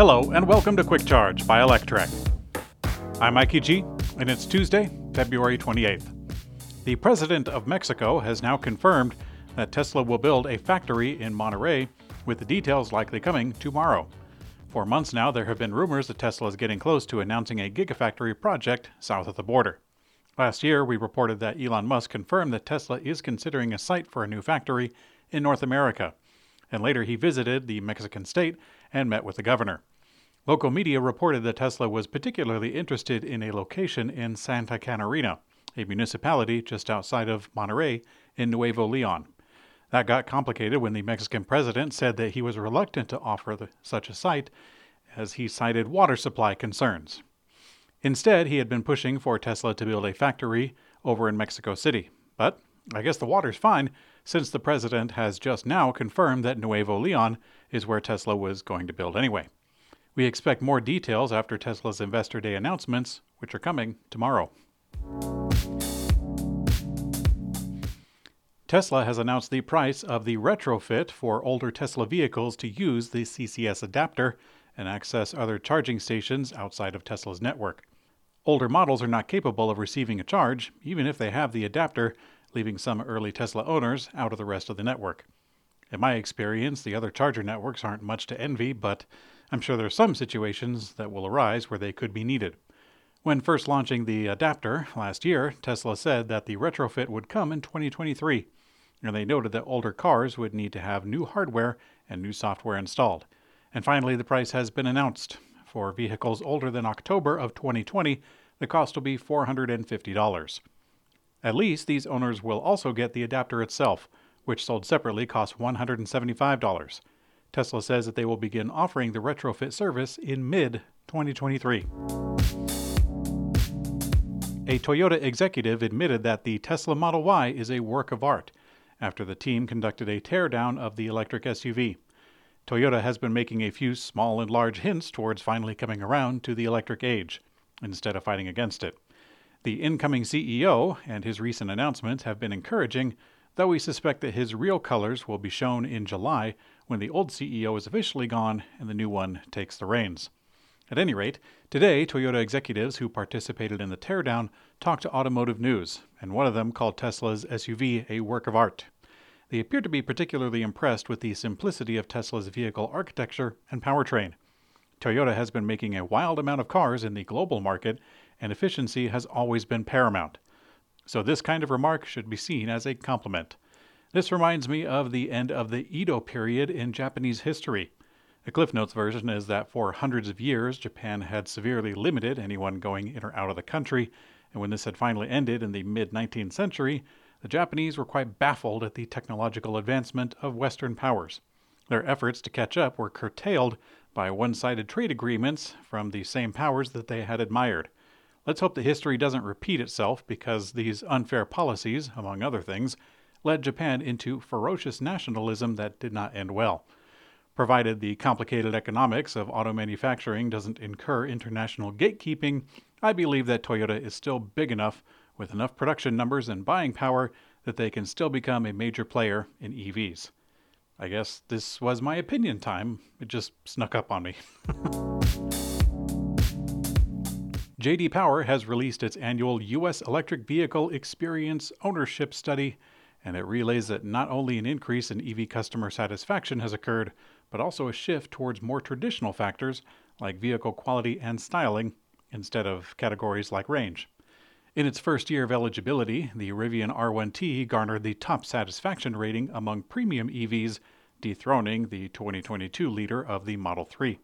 Hello, and welcome to Quick Charge by Electrek. I'm Mikey G, and it's Tuesday, February 28th. The President of Mexico has now confirmed that Tesla will build a factory in Monterrey, with the details likely coming tomorrow. For months now, there have been rumors that Tesla is getting close to announcing a Gigafactory project south of the border. Last year, we reported that Elon Musk confirmed that Tesla is considering a site for a new factory in North America. And later, he visited the Mexican state and met with the governor. Local media reported that Tesla was particularly interested in a location in Santa Catarina, a municipality just outside of Monterrey in Nuevo Leon. That got complicated when the Mexican president said that he was reluctant to offer the, such a site as he cited water supply concerns. Instead, he had been pushing for Tesla to build a factory over in Mexico City. But I guess the water's fine since the president has just now confirmed that Nuevo Leon is where Tesla was going to build anyway. We expect more details after Tesla's Investor Day announcements, which are coming tomorrow. Tesla has announced the price of the retrofit for older Tesla vehicles to use the CCS adapter and access other charging stations outside of Tesla's network. Older models are not capable of receiving a charge, even if they have the adapter, leaving some early Tesla owners out of the rest of the network. In my experience, the other charger networks aren't much to envy, but I'm sure there are some situations that will arise where they could be needed. When first launching the adapter last year, Tesla said that the retrofit would come in 2023, and they noted that older cars would need to have new hardware and new software installed. And finally, the price has been announced. For vehicles older than October of 2020, the cost will be $450. At least these owners will also get the adapter itself, which sold separately costs $175. Tesla says that they will begin offering the retrofit service in mid 2023. A Toyota executive admitted that the Tesla Model Y is a work of art after the team conducted a teardown of the electric SUV. Toyota has been making a few small and large hints towards finally coming around to the electric age, instead of fighting against it. The incoming CEO and his recent announcements have been encouraging, though we suspect that his real colors will be shown in July when the old CEO is officially gone and the new one takes the reins. At any rate, today Toyota executives who participated in the teardown talked to Automotive News, and one of them called Tesla's SUV a work of art. They appear to be particularly impressed with the simplicity of Tesla's vehicle architecture and powertrain. Toyota has been making a wild amount of cars in the global market, and efficiency has always been paramount. So, this kind of remark should be seen as a compliment. This reminds me of the end of the Edo period in Japanese history. The Cliff Notes version is that for hundreds of years, Japan had severely limited anyone going in or out of the country, and when this had finally ended in the mid 19th century, the Japanese were quite baffled at the technological advancement of Western powers. Their efforts to catch up were curtailed by one sided trade agreements from the same powers that they had admired. Let's hope that history doesn't repeat itself because these unfair policies, among other things, led Japan into ferocious nationalism that did not end well. Provided the complicated economics of auto manufacturing doesn't incur international gatekeeping, I believe that Toyota is still big enough with enough production numbers and buying power that they can still become a major player in EVs. I guess this was my opinion time. It just snuck up on me. JD Power has released its annual U.S. electric vehicle experience ownership study and it relays that not only an increase in EV customer satisfaction has occurred, but also a shift towards more traditional factors like vehicle quality and styling instead of categories like range. In its first year of eligibility, the Rivian R1T garnered the top satisfaction rating among premium EVs, dethroning the 2022 leader of the Model 3.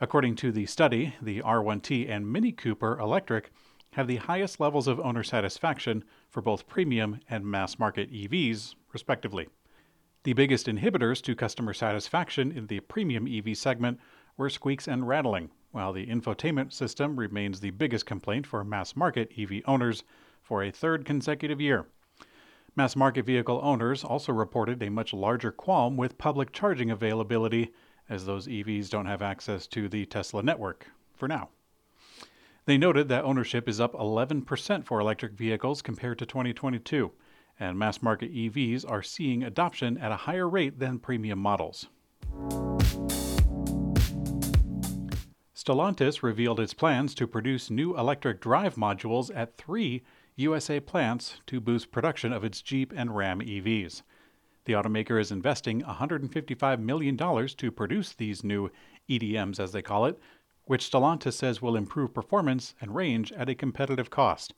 According to the study, the R1T and Mini Cooper Electric have the highest levels of owner satisfaction for both premium and mass market EVs, respectively. The biggest inhibitors to customer satisfaction in the premium EV segment were squeaks and rattling, while the infotainment system remains the biggest complaint for mass market EV owners for a third consecutive year. Mass market vehicle owners also reported a much larger qualm with public charging availability, as those EVs don't have access to the Tesla network for now. They noted that ownership is up 11% for electric vehicles compared to 2022, and mass market EVs are seeing adoption at a higher rate than premium models. Stellantis revealed its plans to produce new electric drive modules at three USA plants to boost production of its Jeep and Ram EVs. The automaker is investing $155 million to produce these new EDMs, as they call it, which Stellantis says will improve performance and range at a competitive cost.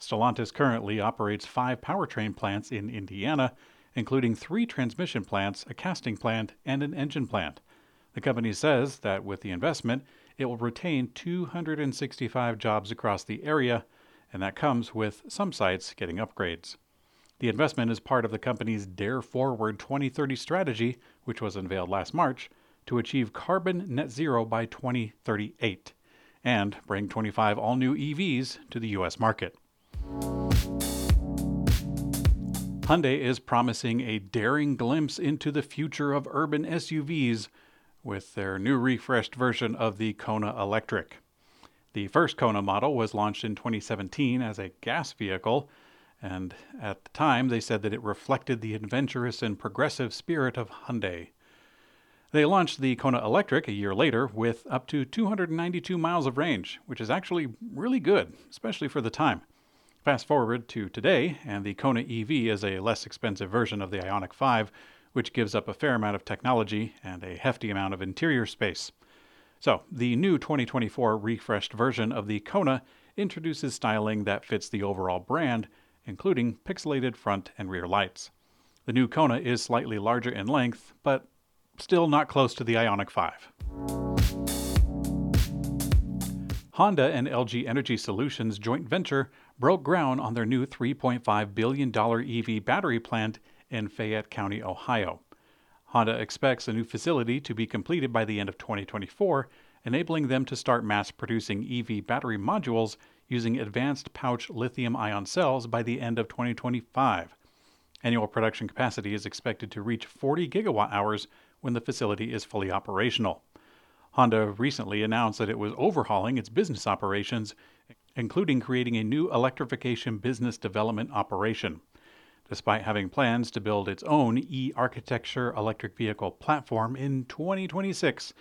Stellantis currently operates five powertrain plants in Indiana, including three transmission plants, a casting plant, and an engine plant. The company says that with the investment, it will retain 265 jobs across the area, and that comes with some sites getting upgrades. The investment is part of the company's Dare Forward 2030 strategy, which was unveiled last March, to achieve carbon net zero by 2038 and bring 25 all new EVs to the U.S. market. Hyundai is promising a daring glimpse into the future of urban SUVs with their new refreshed version of the Kona Electric. The first Kona model was launched in 2017 as a gas vehicle and at the time they said that it reflected the adventurous and progressive spirit of Hyundai. They launched the Kona Electric a year later with up to 292 miles of range, which is actually really good, especially for the time. Fast forward to today, and the Kona EV is a less expensive version of the Ioniq 5, which gives up a fair amount of technology and a hefty amount of interior space. So, the new 2024 refreshed version of the Kona introduces styling that fits the overall brand including pixelated front and rear lights. The new Kona is slightly larger in length, but still not close to the Ioniq 5. Honda and LG Energy Solutions joint venture broke ground on their new $3.5 billion EV battery plant in Fayette County, Ohio. Honda expects a new facility to be completed by the end of 2024, enabling them to start mass producing EV battery modules using advanced pouch lithium ion cells by the end of 2025. Annual production capacity is expected to reach 40 gigawatt hours when the facility is fully operational. Honda recently announced that it was overhauling its business operations, including creating a new electrification business development operation. Despite having plans to build its own e architecture electric vehicle platform in 2026,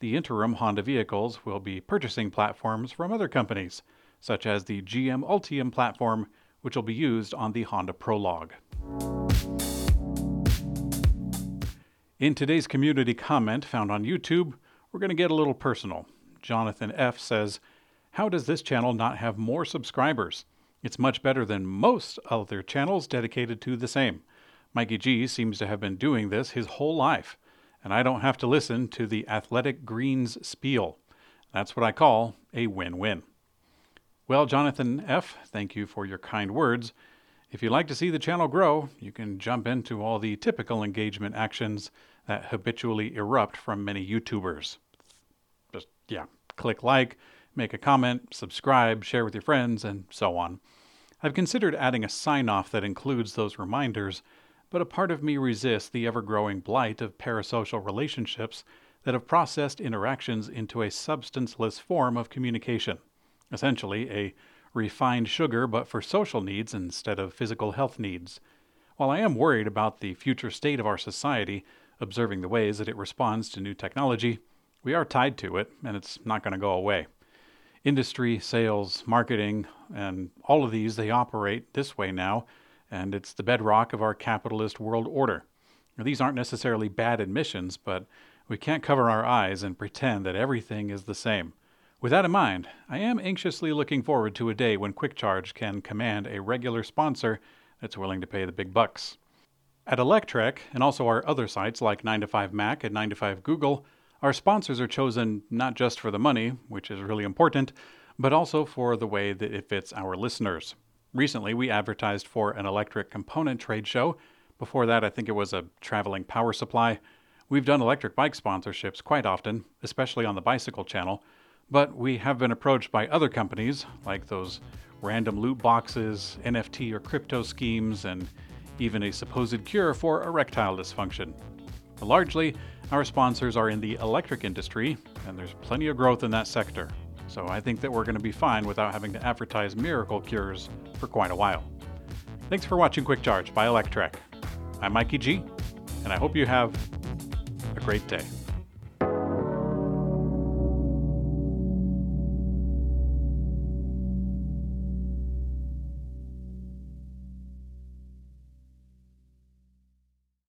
the interim Honda vehicles will be purchasing platforms from other companies such as the GM Ultium platform, which will be used on the Honda Prologue. In today's community comment found on YouTube, we're going to get a little personal. Jonathan F. says, How does this channel not have more subscribers? It's much better than most other channels dedicated to the same. Mikey G seems to have been doing this his whole life, and I don't have to listen to the athletic greens spiel. That's what I call a win win. Well, Jonathan F., thank you for your kind words. If you'd like to see the channel grow, you can jump into all the typical engagement actions that habitually erupt from many YouTubers. Just, yeah, click like, make a comment, subscribe, share with your friends, and so on. I've considered adding a sign off that includes those reminders, but a part of me resists the ever growing blight of parasocial relationships that have processed interactions into a substanceless form of communication essentially a refined sugar but for social needs instead of physical health needs. While I am worried about the future state of our society, observing the ways that it responds to new technology, we are tied to it and it's not going to go away. Industry, sales, marketing, and all of these, they operate this way now, and it's the bedrock of our capitalist world order. Now, these aren't necessarily bad admissions, but we can't cover our eyes and pretend that everything is the same. With that in mind, I am anxiously looking forward to a day when QuickCharge can command a regular sponsor that's willing to pay the big bucks. At Electrek, and also our other sites like 9to5Mac and 9to5 Google, our sponsors are chosen not just for the money, which is really important, but also for the way that it fits our listeners. Recently, we advertised for an electric component trade show. Before that, I think it was a traveling power supply. We've done electric bike sponsorships quite often, especially on the bicycle channel. But we have been approached by other companies, like those random loot boxes, NFT or crypto schemes, and even a supposed cure for erectile dysfunction. Largely, our sponsors are in the electric industry, and there's plenty of growth in that sector. So I think that we're going to be fine without having to advertise miracle cures for quite a while. Thanks for watching Quick Charge by Electrek. I'm Mikey G, and I hope you have a great day.